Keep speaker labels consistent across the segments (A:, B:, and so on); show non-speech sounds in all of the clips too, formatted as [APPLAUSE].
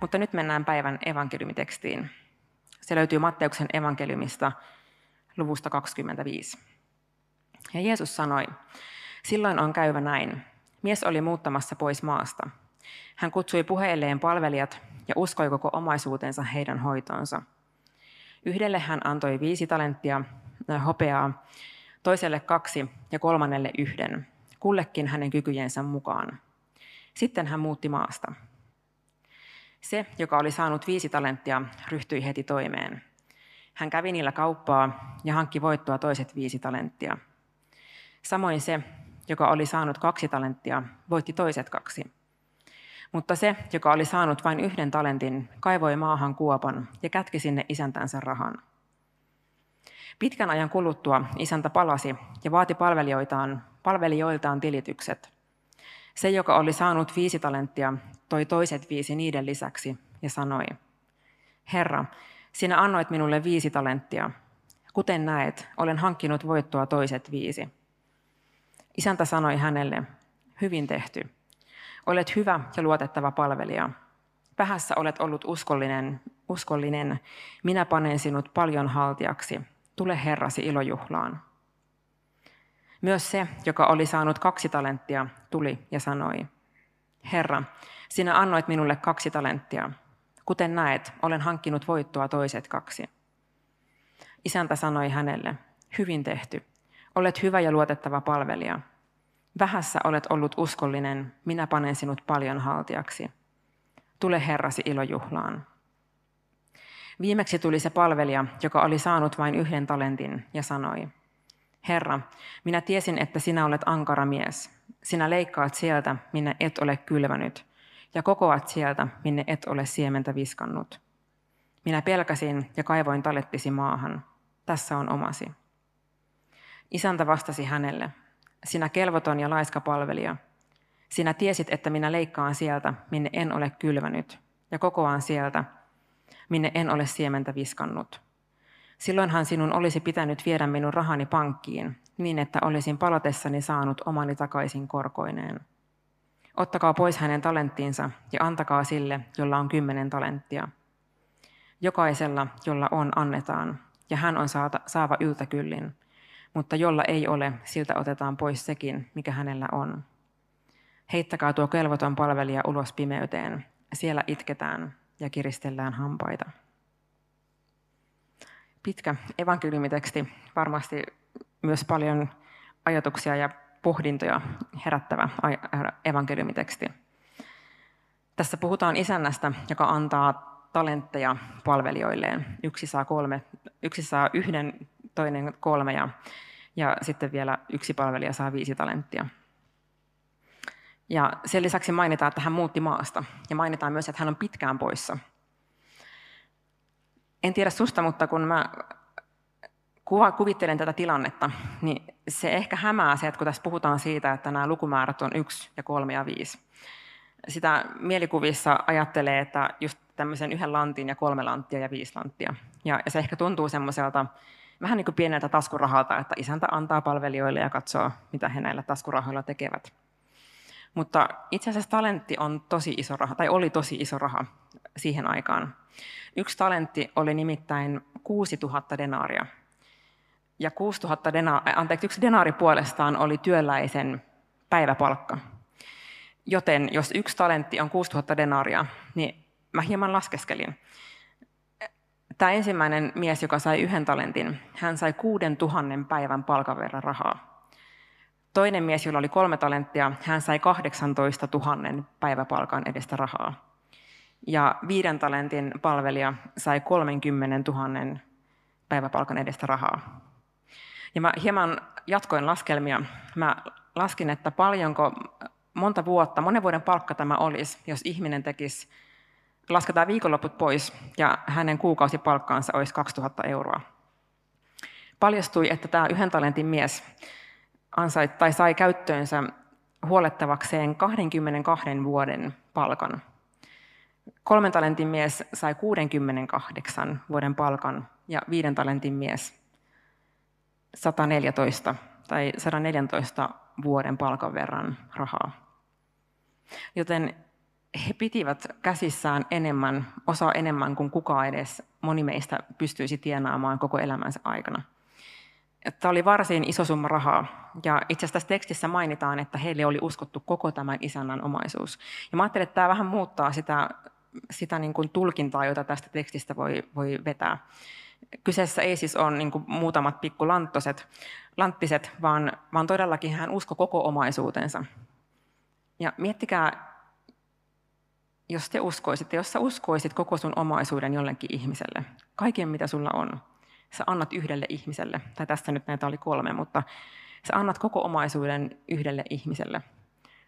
A: Mutta nyt mennään päivän evankeliumitekstiin. Se löytyy Matteuksen evankeliumista luvusta 25. Ja Jeesus sanoi, silloin on käyvä näin. Mies oli muuttamassa pois maasta. Hän kutsui puheilleen palvelijat ja uskoi koko omaisuutensa heidän hoitonsa. Yhdelle hän antoi viisi talenttia hopeaa, toiselle kaksi ja kolmannelle yhden, kullekin hänen kykyjensä mukaan. Sitten hän muutti maasta. Se, joka oli saanut viisi talenttia, ryhtyi heti toimeen. Hän kävi niillä kauppaa ja hankki voittoa toiset viisi talenttia. Samoin se, joka oli saanut kaksi talenttia, voitti toiset kaksi. Mutta se, joka oli saanut vain yhden talentin, kaivoi maahan kuopan ja kätki sinne isäntänsä rahan. Pitkän ajan kuluttua isäntä palasi ja vaati palvelijoitaan, palvelijoiltaan tilitykset – se, joka oli saanut viisi talenttia, toi toiset viisi niiden lisäksi ja sanoi, Herra, sinä annoit minulle viisi talenttia. Kuten näet, olen hankkinut voittoa toiset viisi. Isäntä sanoi hänelle, hyvin tehty. Olet hyvä ja luotettava palvelija. Vähässä olet ollut uskollinen, uskollinen. Minä panen sinut paljon haltiaksi. Tule Herrasi ilojuhlaan. Myös se, joka oli saanut kaksi talenttia, tuli ja sanoi, Herra, sinä annoit minulle kaksi talenttia. Kuten näet, olen hankkinut voittoa toiset kaksi. Isäntä sanoi hänelle, hyvin tehty. Olet hyvä ja luotettava palvelija. Vähässä olet ollut uskollinen, minä panen sinut paljon haltiaksi. Tule Herrasi ilojuhlaan. Viimeksi tuli se palvelija, joka oli saanut vain yhden talentin, ja sanoi, Herra, minä tiesin, että sinä olet ankara mies. Sinä leikkaat sieltä, minne et ole kylvänyt, ja kokoat sieltä, minne et ole siementä viskannut. Minä pelkäsin ja kaivoin talettisi maahan. Tässä on omasi. Isäntä vastasi hänelle, sinä kelvoton ja laiska palvelija. Sinä tiesit, että minä leikkaan sieltä, minne en ole kylvänyt, ja kokoan sieltä, minne en ole siementä viskannut. Silloinhan sinun olisi pitänyt viedä minun rahani pankkiin, niin että olisin palatessani saanut omani takaisin korkoineen. Ottakaa pois hänen talenttiinsa ja antakaa sille, jolla on kymmenen talenttia. Jokaisella, jolla on, annetaan, ja hän on saata, saava yltäkyllin, mutta jolla ei ole, siltä otetaan pois sekin, mikä hänellä on. Heittäkää tuo kelvoton palvelija ulos pimeyteen, siellä itketään ja kiristellään hampaita pitkä evankeliumiteksti, varmasti myös paljon ajatuksia ja pohdintoja herättävä evankeliumiteksti. Tässä puhutaan isännästä, joka antaa talentteja palvelijoilleen. Yksi saa, kolme, yksi saa yhden, toinen kolme ja, ja sitten vielä yksi palvelija saa viisi talenttia. Ja sen lisäksi mainitaan, että hän muutti maasta ja mainitaan myös, että hän on pitkään poissa – en tiedä susta, mutta kun mä kuva, kuvittelen tätä tilannetta, niin se ehkä hämää se, että kun tässä puhutaan siitä, että nämä lukumäärät on yksi ja kolme ja viisi. Sitä mielikuvissa ajattelee, että just tämmöisen yhden lantin ja kolme lanttia ja viisi lanttia. Ja, ja se ehkä tuntuu semmoiselta vähän niin kuin pieneltä taskurahalta, että isäntä antaa palvelijoille ja katsoo, mitä he näillä taskurahoilla tekevät. Mutta itse asiassa talentti on tosi iso raha, tai oli tosi iso raha siihen aikaan. Yksi talentti oli nimittäin 6000 denaaria. Ja 6000 dena- anteeksi, yksi denaari puolestaan oli työläisen päiväpalkka. Joten jos yksi talentti on 6000 denaaria, niin mä hieman laskeskelin. Tämä ensimmäinen mies, joka sai yhden talentin, hän sai 6000 päivän palkan verran rahaa. Toinen mies, jolla oli kolme talenttia, hän sai 18 000 päiväpalkan edestä rahaa ja viiden talentin palvelija sai 30 000 päiväpalkan edestä rahaa. Ja mä hieman jatkoin laskelmia. Mä laskin, että paljonko monta vuotta, monen vuoden palkka tämä olisi, jos ihminen tekisi lasketaan viikonloput pois ja hänen kuukausipalkkaansa olisi 2000 euroa. Paljastui, että tämä yhden talentin mies ansait, tai sai käyttöönsä huolettavakseen 22 vuoden palkan. Kolmen talentin mies sai 68 vuoden palkan ja viiden talentin mies 114 tai 114 vuoden palkan verran rahaa. Joten he pitivät käsissään enemmän, osa enemmän kuin kukaan edes moni meistä pystyisi tienaamaan koko elämänsä aikana. Tämä oli varsin iso summa rahaa. Ja itse asiassa tässä tekstissä mainitaan, että heille oli uskottu koko tämän isännän omaisuus. Ja mä ajattelin, että tämä vähän muuttaa sitä, sitä niin kuin tulkintaa, jota tästä tekstistä voi, voi vetää. Kyseessä ei siis ole niin kuin muutamat pikkulanttoset, lanttiset, vaan, vaan todellakin hän usko koko omaisuutensa. Ja miettikää, jos te uskoisitte, jos sä uskoisit koko sun omaisuuden jollekin ihmiselle, kaiken mitä sulla on, sä annat yhdelle ihmiselle, tai tässä nyt näitä oli kolme, mutta sä annat koko omaisuuden yhdelle ihmiselle,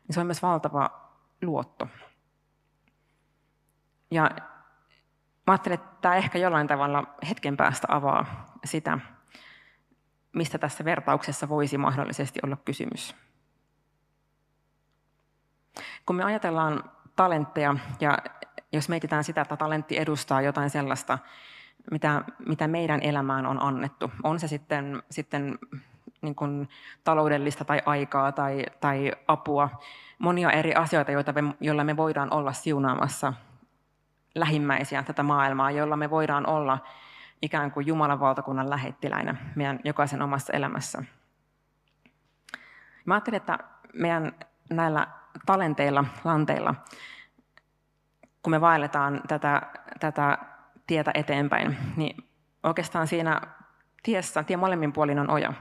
A: niin se on myös valtava luotto. Ja mä ajattelen, että tämä ehkä jollain tavalla hetken päästä avaa sitä, mistä tässä vertauksessa voisi mahdollisesti olla kysymys. Kun me ajatellaan talentteja ja jos mietitään sitä, että talentti edustaa jotain sellaista, mitä, mitä meidän elämään on annettu. On se sitten, sitten niin kuin taloudellista tai aikaa tai, tai apua, monia eri asioita, joita me, joilla me voidaan olla siunaamassa lähimmäisiä tätä maailmaa, jolla me voidaan olla ikään kuin Jumalan valtakunnan lähettiläinä meidän jokaisen omassa elämässä. Mä ajattelin, että meidän näillä talenteilla, lanteilla, kun me vaelletaan tätä, tätä tietä eteenpäin, niin oikeastaan siinä tiessä, tie molemmin puolin on oja.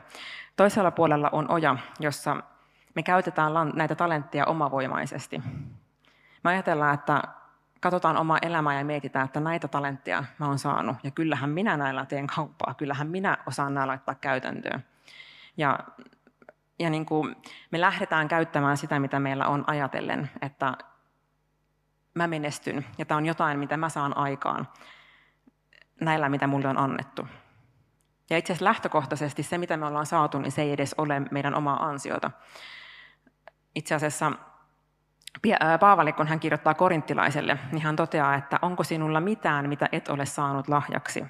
A: Toisella puolella on oja, jossa me käytetään näitä talentteja omavoimaisesti. Me ajatellaan, että katsotaan omaa elämää ja mietitään, että näitä talentteja mä oon saanut, ja kyllähän minä näillä teen kauppaa, kyllähän minä osaan nämä laittaa käytäntöön. Ja, ja niin kuin me lähdetään käyttämään sitä, mitä meillä on ajatellen, että mä menestyn, ja tämä on jotain, mitä mä saan aikaan näillä, mitä mulle on annettu. Ja itse asiassa lähtökohtaisesti se, mitä me ollaan saatu, niin se ei edes ole meidän omaa ansiota. Itse asiassa Paavali, kun hän kirjoittaa korinttilaiselle, niin hän toteaa, että onko sinulla mitään, mitä et ole saanut lahjaksi?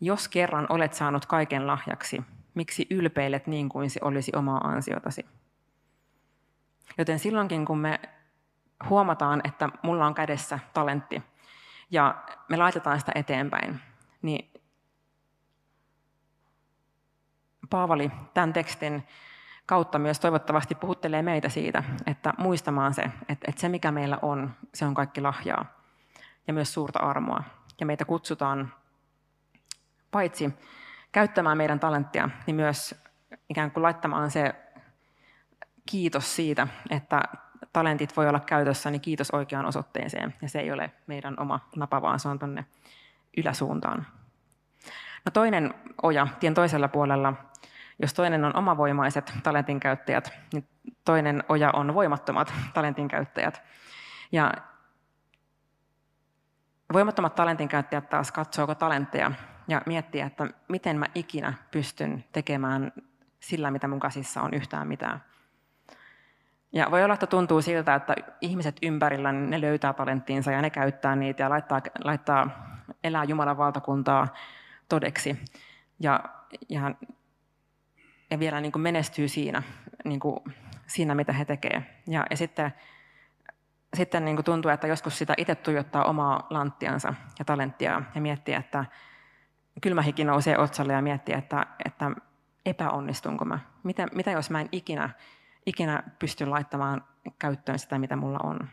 A: Jos kerran olet saanut kaiken lahjaksi, miksi ylpeilet niin kuin se olisi omaa ansiotasi? Joten silloinkin, kun me huomataan, että mulla on kädessä talentti, ja me laitetaan sitä eteenpäin, niin Paavali tämän tekstin kautta myös toivottavasti puhuttelee meitä siitä, että muistamaan se, että, että se mikä meillä on, se on kaikki lahjaa ja myös suurta armoa. Ja meitä kutsutaan paitsi käyttämään meidän talenttia, niin myös ikään kuin laittamaan se kiitos siitä, että talentit voi olla käytössä, niin kiitos oikeaan osoitteeseen. Ja se ei ole meidän oma napa, vaan se on tuonne yläsuuntaan. No toinen oja tien toisella puolella, jos toinen on omavoimaiset talentin käyttäjät, niin toinen oja on voimattomat talentin käyttäjät. Ja voimattomat talentin käyttäjät taas katsooko talentteja ja miettii, että miten mä ikinä pystyn tekemään sillä, mitä mun käsissä on yhtään mitään. Ja voi olla, että tuntuu siltä, että ihmiset ympärillä, niin ne löytää talenttiinsa ja ne käyttää niitä ja laittaa, laittaa elää Jumalan valtakuntaa todeksi. Ja, ja, ja vielä niin kuin menestyy siinä, niin kuin siinä, mitä he tekevät. Ja, ja sitten, sitten niin kuin tuntuu, että joskus sitä itse tuijottaa omaa lanttiansa ja talenttia ja miettii, että kylmähiki nousee otsalle ja miettii, että, että epäonnistunko mä. Mitä, mitä jos mä en ikinä ikinä pysty laittamaan käyttöön sitä, mitä mulla on.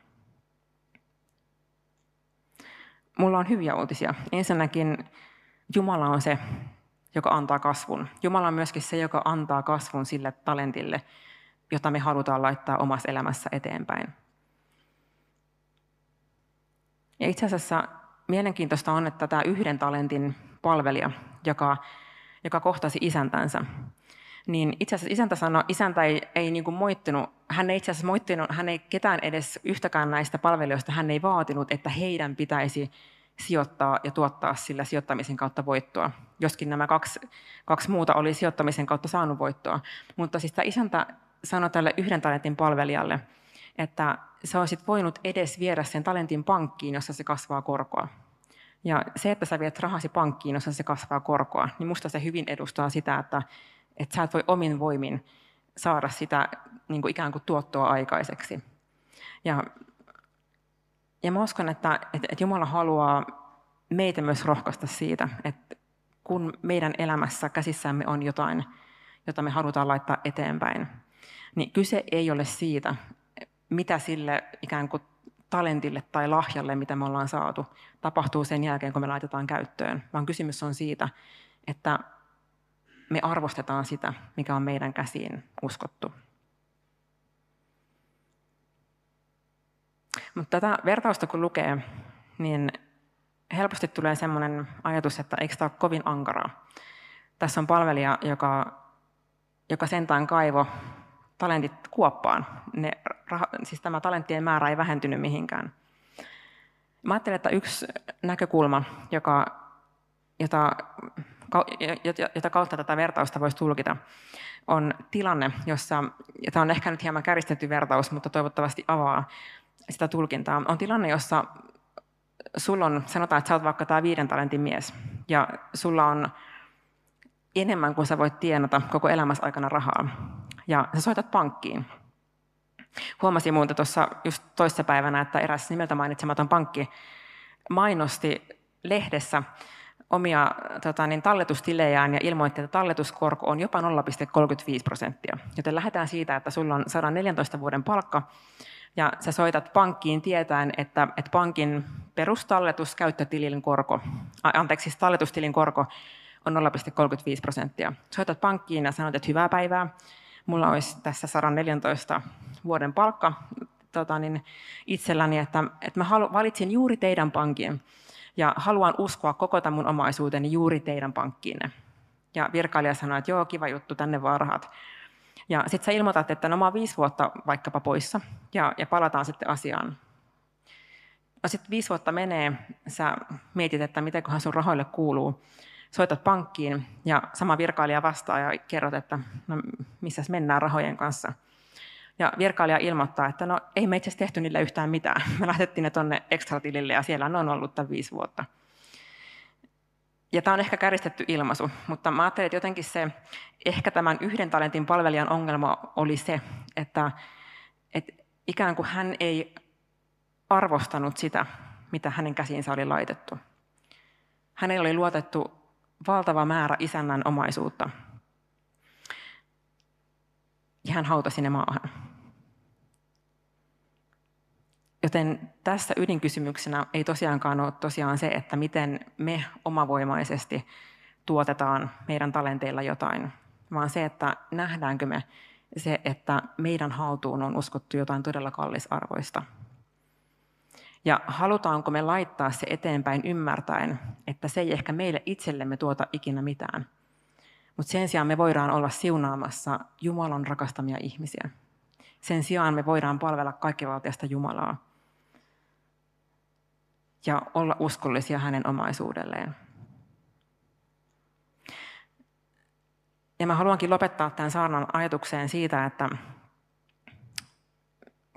A: Mulla on hyviä uutisia. Ensinnäkin Jumala on se, joka antaa kasvun. Jumala on myöskin se, joka antaa kasvun sille talentille, jota me halutaan laittaa omassa elämässä eteenpäin. Ja itse asiassa mielenkiintoista on, että tämä yhden talentin palvelija, joka, joka kohtasi isäntänsä, niin itse asiassa isäntä sanoi, isäntä ei, ei niin kuin moittinut, hän ei itse asiassa moittinut, hän ei ketään edes yhtäkään näistä palvelijoista, hän ei vaatinut, että heidän pitäisi sijoittaa ja tuottaa sillä sijoittamisen kautta voittoa. Joskin nämä kaksi, kaksi muuta oli sijoittamisen kautta saanut voittoa. Mutta siis tämä isäntä sanoi tälle yhden talentin palvelijalle, että sä olisit voinut edes viedä sen talentin pankkiin, jossa se kasvaa korkoa. Ja se, että sä viet rahasi pankkiin, jossa se kasvaa korkoa, niin musta se hyvin edustaa sitä, että, että sä et voi omin voimin saada sitä niin kuin ikään kuin tuottoa aikaiseksi. Ja, ja mä uskon, että, että, että Jumala haluaa meitä myös rohkaista siitä, että kun meidän elämässä käsissämme on jotain, jota me halutaan laittaa eteenpäin, niin kyse ei ole siitä, mitä sille ikään kuin talentille tai lahjalle, mitä me ollaan saatu, tapahtuu sen jälkeen, kun me laitetaan käyttöön, vaan kysymys on siitä, että me arvostetaan sitä, mikä on meidän käsiin uskottu. Mutta tätä vertausta kun lukee, niin helposti tulee sellainen ajatus, että eikö tämä ole kovin ankaraa. Tässä on palvelija, joka, joka sentään kaivo talentit kuoppaan. Ne, siis tämä talenttien määrä ei vähentynyt mihinkään. Mä ajattelen, että yksi näkökulma, joka, jota, jota kautta tätä vertausta voisi tulkita, on tilanne, jossa, ja tämä on ehkä nyt hieman käristetty vertaus, mutta toivottavasti avaa sitä tulkintaa, on tilanne, jossa sulla on, sanotaan, että sä oot vaikka tämä viiden talentin mies, ja sulla on enemmän kuin sä voit tienata koko elämässä aikana rahaa ja sä soitat pankkiin. Huomasin muuten tuossa just toissapäivänä, että eräs nimeltä mainitsematon pankki mainosti lehdessä omia tota, niin, talletustilejään ja ilmoitti, että talletuskorko on jopa 0,35 prosenttia. Joten lähdetään siitä, että sulla on 114 vuoden palkka ja sä soitat pankkiin tietäen, että, että pankin perustalletus käyttötilin korko, anteeksi, siis talletustilin korko on 0,35 prosenttia. Soitat pankkiin ja sanot, että hyvää päivää, mulla olisi tässä 114 vuoden palkka tota niin, itselläni, että, että mä halu, valitsin juuri teidän pankin ja haluan uskoa koko tämän mun omaisuuteni juuri teidän pankkiinne. Ja virkailija sanoi, että joo, kiva juttu, tänne vaan rahat. Ja sitten sä ilmoitat, että no mä oon viisi vuotta vaikkapa poissa ja, ja palataan sitten asiaan. No sitten viisi vuotta menee, sä mietit, että mitenköhän sun rahoille kuuluu soitat pankkiin ja sama virkailija vastaa ja kerrot, että no, missä mennään rahojen kanssa. Ja virkailija ilmoittaa, että no ei me itse tehty niille yhtään mitään. [LAUGHS] Me lähetettiin ne tuonne ekstratilille ja siellä on ollut tämän viisi vuotta. Ja tämä on ehkä käristetty ilmaisu, mutta mä ajattelin, että jotenkin se, ehkä tämän yhden talentin palvelijan ongelma oli se, että, että ikään kuin hän ei arvostanut sitä, mitä hänen käsiinsä oli laitettu. Hänelle oli luotettu valtava määrä isännän omaisuutta. Ja hän hautasi ne maahan. Joten tässä ydinkysymyksenä ei tosiaankaan ole tosiaan se, että miten me omavoimaisesti tuotetaan meidän talenteilla jotain, vaan se, että nähdäänkö me se, että meidän haltuun on uskottu jotain todella kallisarvoista – ja halutaanko me laittaa se eteenpäin ymmärtäen, että se ei ehkä meille itsellemme tuota ikinä mitään. Mutta sen sijaan me voidaan olla siunaamassa Jumalan rakastamia ihmisiä. Sen sijaan me voidaan palvella kaikkivaltiasta Jumalaa ja olla uskollisia hänen omaisuudelleen. Ja mä haluankin lopettaa tämän saarnan ajatukseen siitä, että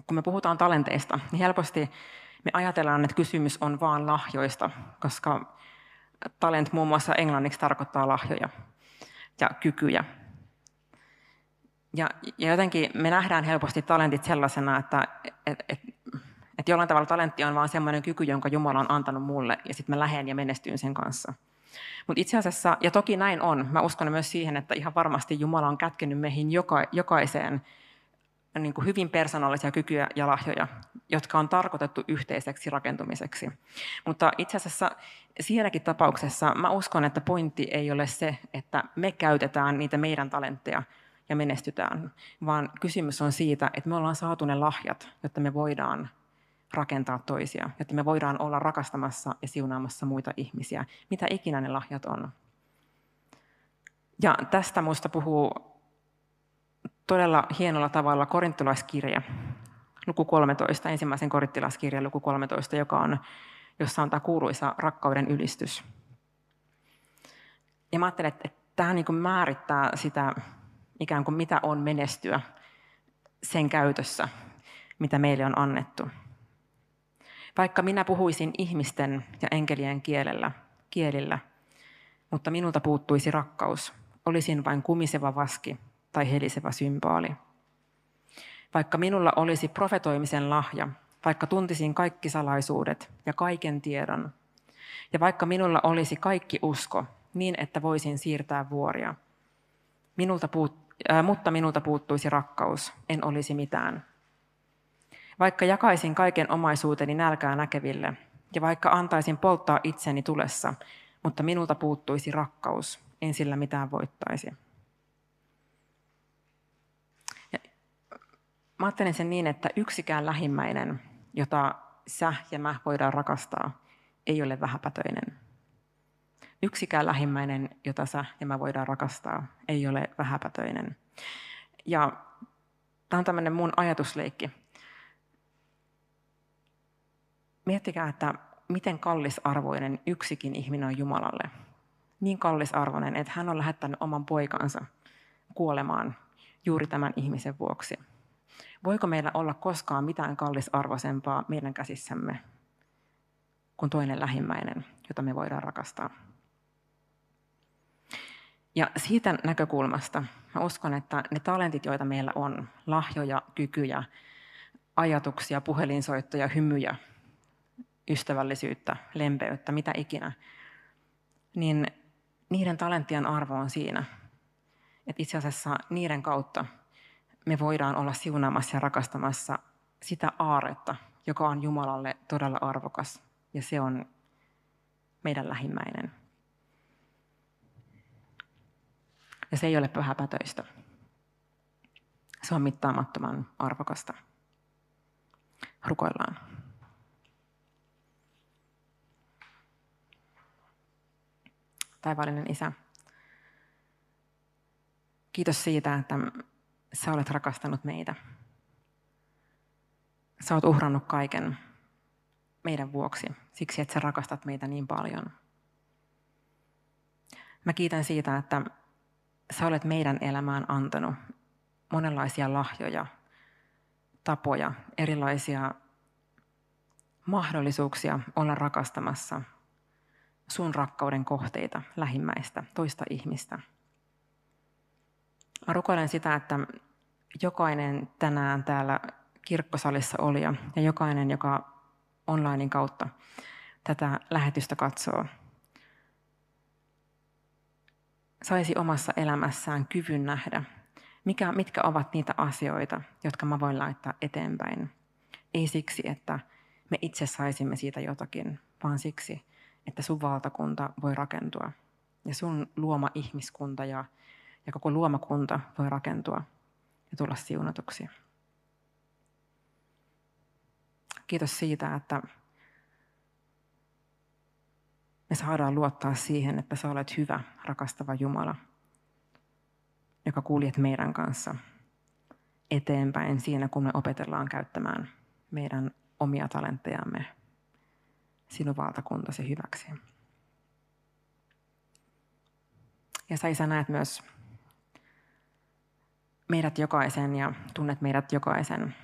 A: kun me puhutaan talenteista, niin helposti me ajatellaan, että kysymys on vain lahjoista, koska talent muun muassa englanniksi tarkoittaa lahjoja ja kykyjä. Ja, ja jotenkin me nähdään helposti talentit sellaisena, että et, et, et jollain tavalla talentti on vain sellainen kyky, jonka Jumala on antanut mulle, ja sitten mä lähden ja menestyn sen kanssa. Mutta itse asiassa, ja toki näin on, mä uskon myös siihen, että ihan varmasti Jumala on kätkenyt meihin joka, jokaiseen niin kuin hyvin persoonallisia kykyjä ja lahjoja, jotka on tarkoitettu yhteiseksi rakentumiseksi. Mutta itse asiassa siinäkin tapauksessa mä uskon, että pointti ei ole se, että me käytetään niitä meidän talentteja ja menestytään, vaan kysymys on siitä, että me ollaan saatu ne lahjat, jotta me voidaan rakentaa toisia, että me voidaan olla rakastamassa ja siunaamassa muita ihmisiä, mitä ikinä ne lahjat on. Ja tästä minusta puhuu todella hienolla tavalla korintolaiskirja, luku 13, ensimmäisen korintolaiskirjan luku 13, joka on, jossa on tämä kuuluisa rakkauden ylistys. Ja mä ajattelen, että tämä niin määrittää sitä, ikään kuin mitä on menestyä sen käytössä, mitä meille on annettu. Vaikka minä puhuisin ihmisten ja enkelien kielellä, kielillä, mutta minulta puuttuisi rakkaus, olisin vain kumiseva vaski tai helisevä symbaali. Vaikka minulla olisi profetoimisen lahja, vaikka tuntisin kaikki salaisuudet ja kaiken tiedon, ja vaikka minulla olisi kaikki usko, niin että voisin siirtää vuoria, minulta puut, äh, mutta minulta puuttuisi rakkaus, en olisi mitään. Vaikka jakaisin kaiken omaisuuteni nälkää näkeville, ja vaikka antaisin polttaa itseni tulessa, mutta minulta puuttuisi rakkaus, en sillä mitään voittaisi. Ja mä ajattelen sen niin, että yksikään lähimmäinen, jota sä ja mä voidaan rakastaa, ei ole vähäpätöinen. Yksikään lähimmäinen, jota sä ja mä voidaan rakastaa, ei ole vähäpätöinen. Ja tämä on tämmöinen mun ajatusleikki. Miettikää, että miten kallisarvoinen yksikin ihminen on Jumalalle. Niin kallisarvoinen, että hän on lähettänyt oman poikansa kuolemaan juuri tämän ihmisen vuoksi. Voiko meillä olla koskaan mitään kallisarvoisempaa meidän käsissämme kuin toinen lähimmäinen, jota me voidaan rakastaa? Ja siitä näkökulmasta mä uskon, että ne talentit, joita meillä on, lahjoja, kykyjä, ajatuksia, puhelinsoittoja, hymyjä, ystävällisyyttä, lempeyttä, mitä ikinä, niin niiden talenttien arvo on siinä, että itse asiassa niiden kautta me voidaan olla siunaamassa ja rakastamassa sitä aaretta, joka on Jumalalle todella arvokas, ja se on meidän lähimmäinen. Ja se ei ole vähäpätöistä. Se on mittaamattoman arvokasta. Rukoillaan. Taivaallinen Isä, kiitos siitä, että sä olet rakastanut meitä. Sä olet uhrannut kaiken meidän vuoksi, siksi että sä rakastat meitä niin paljon. Mä kiitän siitä, että sä olet meidän elämään antanut monenlaisia lahjoja, tapoja, erilaisia mahdollisuuksia olla rakastamassa sun rakkauden kohteita, lähimmäistä, toista ihmistä. Mä rukoilen sitä, että jokainen tänään täällä kirkkosalissa olija ja jokainen, joka onlinein kautta tätä lähetystä katsoo, saisi omassa elämässään kyvyn nähdä, mikä, mitkä ovat niitä asioita, jotka mä voin laittaa eteenpäin. Ei siksi, että me itse saisimme siitä jotakin, vaan siksi, että sun valtakunta voi rakentua. Ja sun luoma ihmiskunta ja, ja koko luomakunta voi rakentua ja tulla siunatuksi. Kiitos siitä, että me saadaan luottaa siihen, että sä olet hyvä, rakastava Jumala, joka kuljet meidän kanssa eteenpäin siinä, kun me opetellaan käyttämään meidän omia talenttejamme sinun valtakuntasi hyväksi. Ja sä isä näet myös meidät jokaisen ja tunnet meidät jokaisen.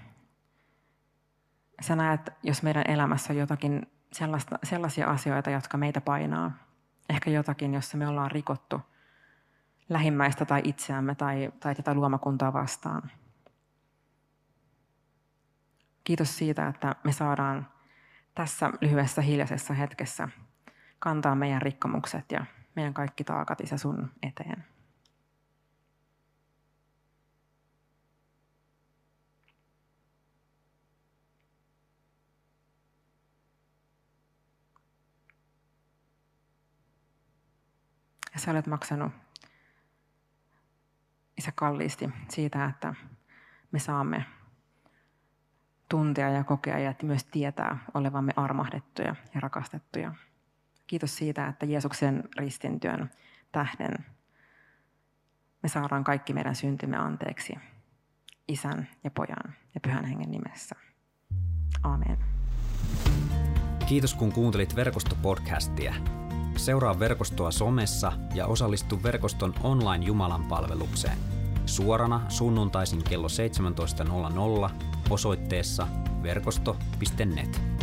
A: Sä näet, jos meidän elämässä on jotakin sellaista, sellaisia asioita, jotka meitä painaa. Ehkä jotakin, jossa me ollaan rikottu lähimmäistä tai itseämme tai, tai tätä luomakuntaa vastaan. Kiitos siitä, että me saadaan tässä lyhyessä hiljaisessa hetkessä kantaa meidän rikkomukset ja meidän kaikki taakat isä sun eteen. Ja sä olet maksanut isä kalliisti siitä, että me saamme tuntea ja kokea ja myös tietää olevamme armahdettuja ja rakastettuja. Kiitos siitä, että Jeesuksen ristintyön tähden me saadaan kaikki meidän syntimme anteeksi Isän ja Pojan ja Pyhän Hengen nimessä. Amen.
B: Kiitos kun kuuntelit verkostopodcastia. Seuraa verkostoa somessa ja osallistu verkoston online Jumalan palvelukseen. Suorana sunnuntaisin kello 17.00 osoitteessa verkosto.net.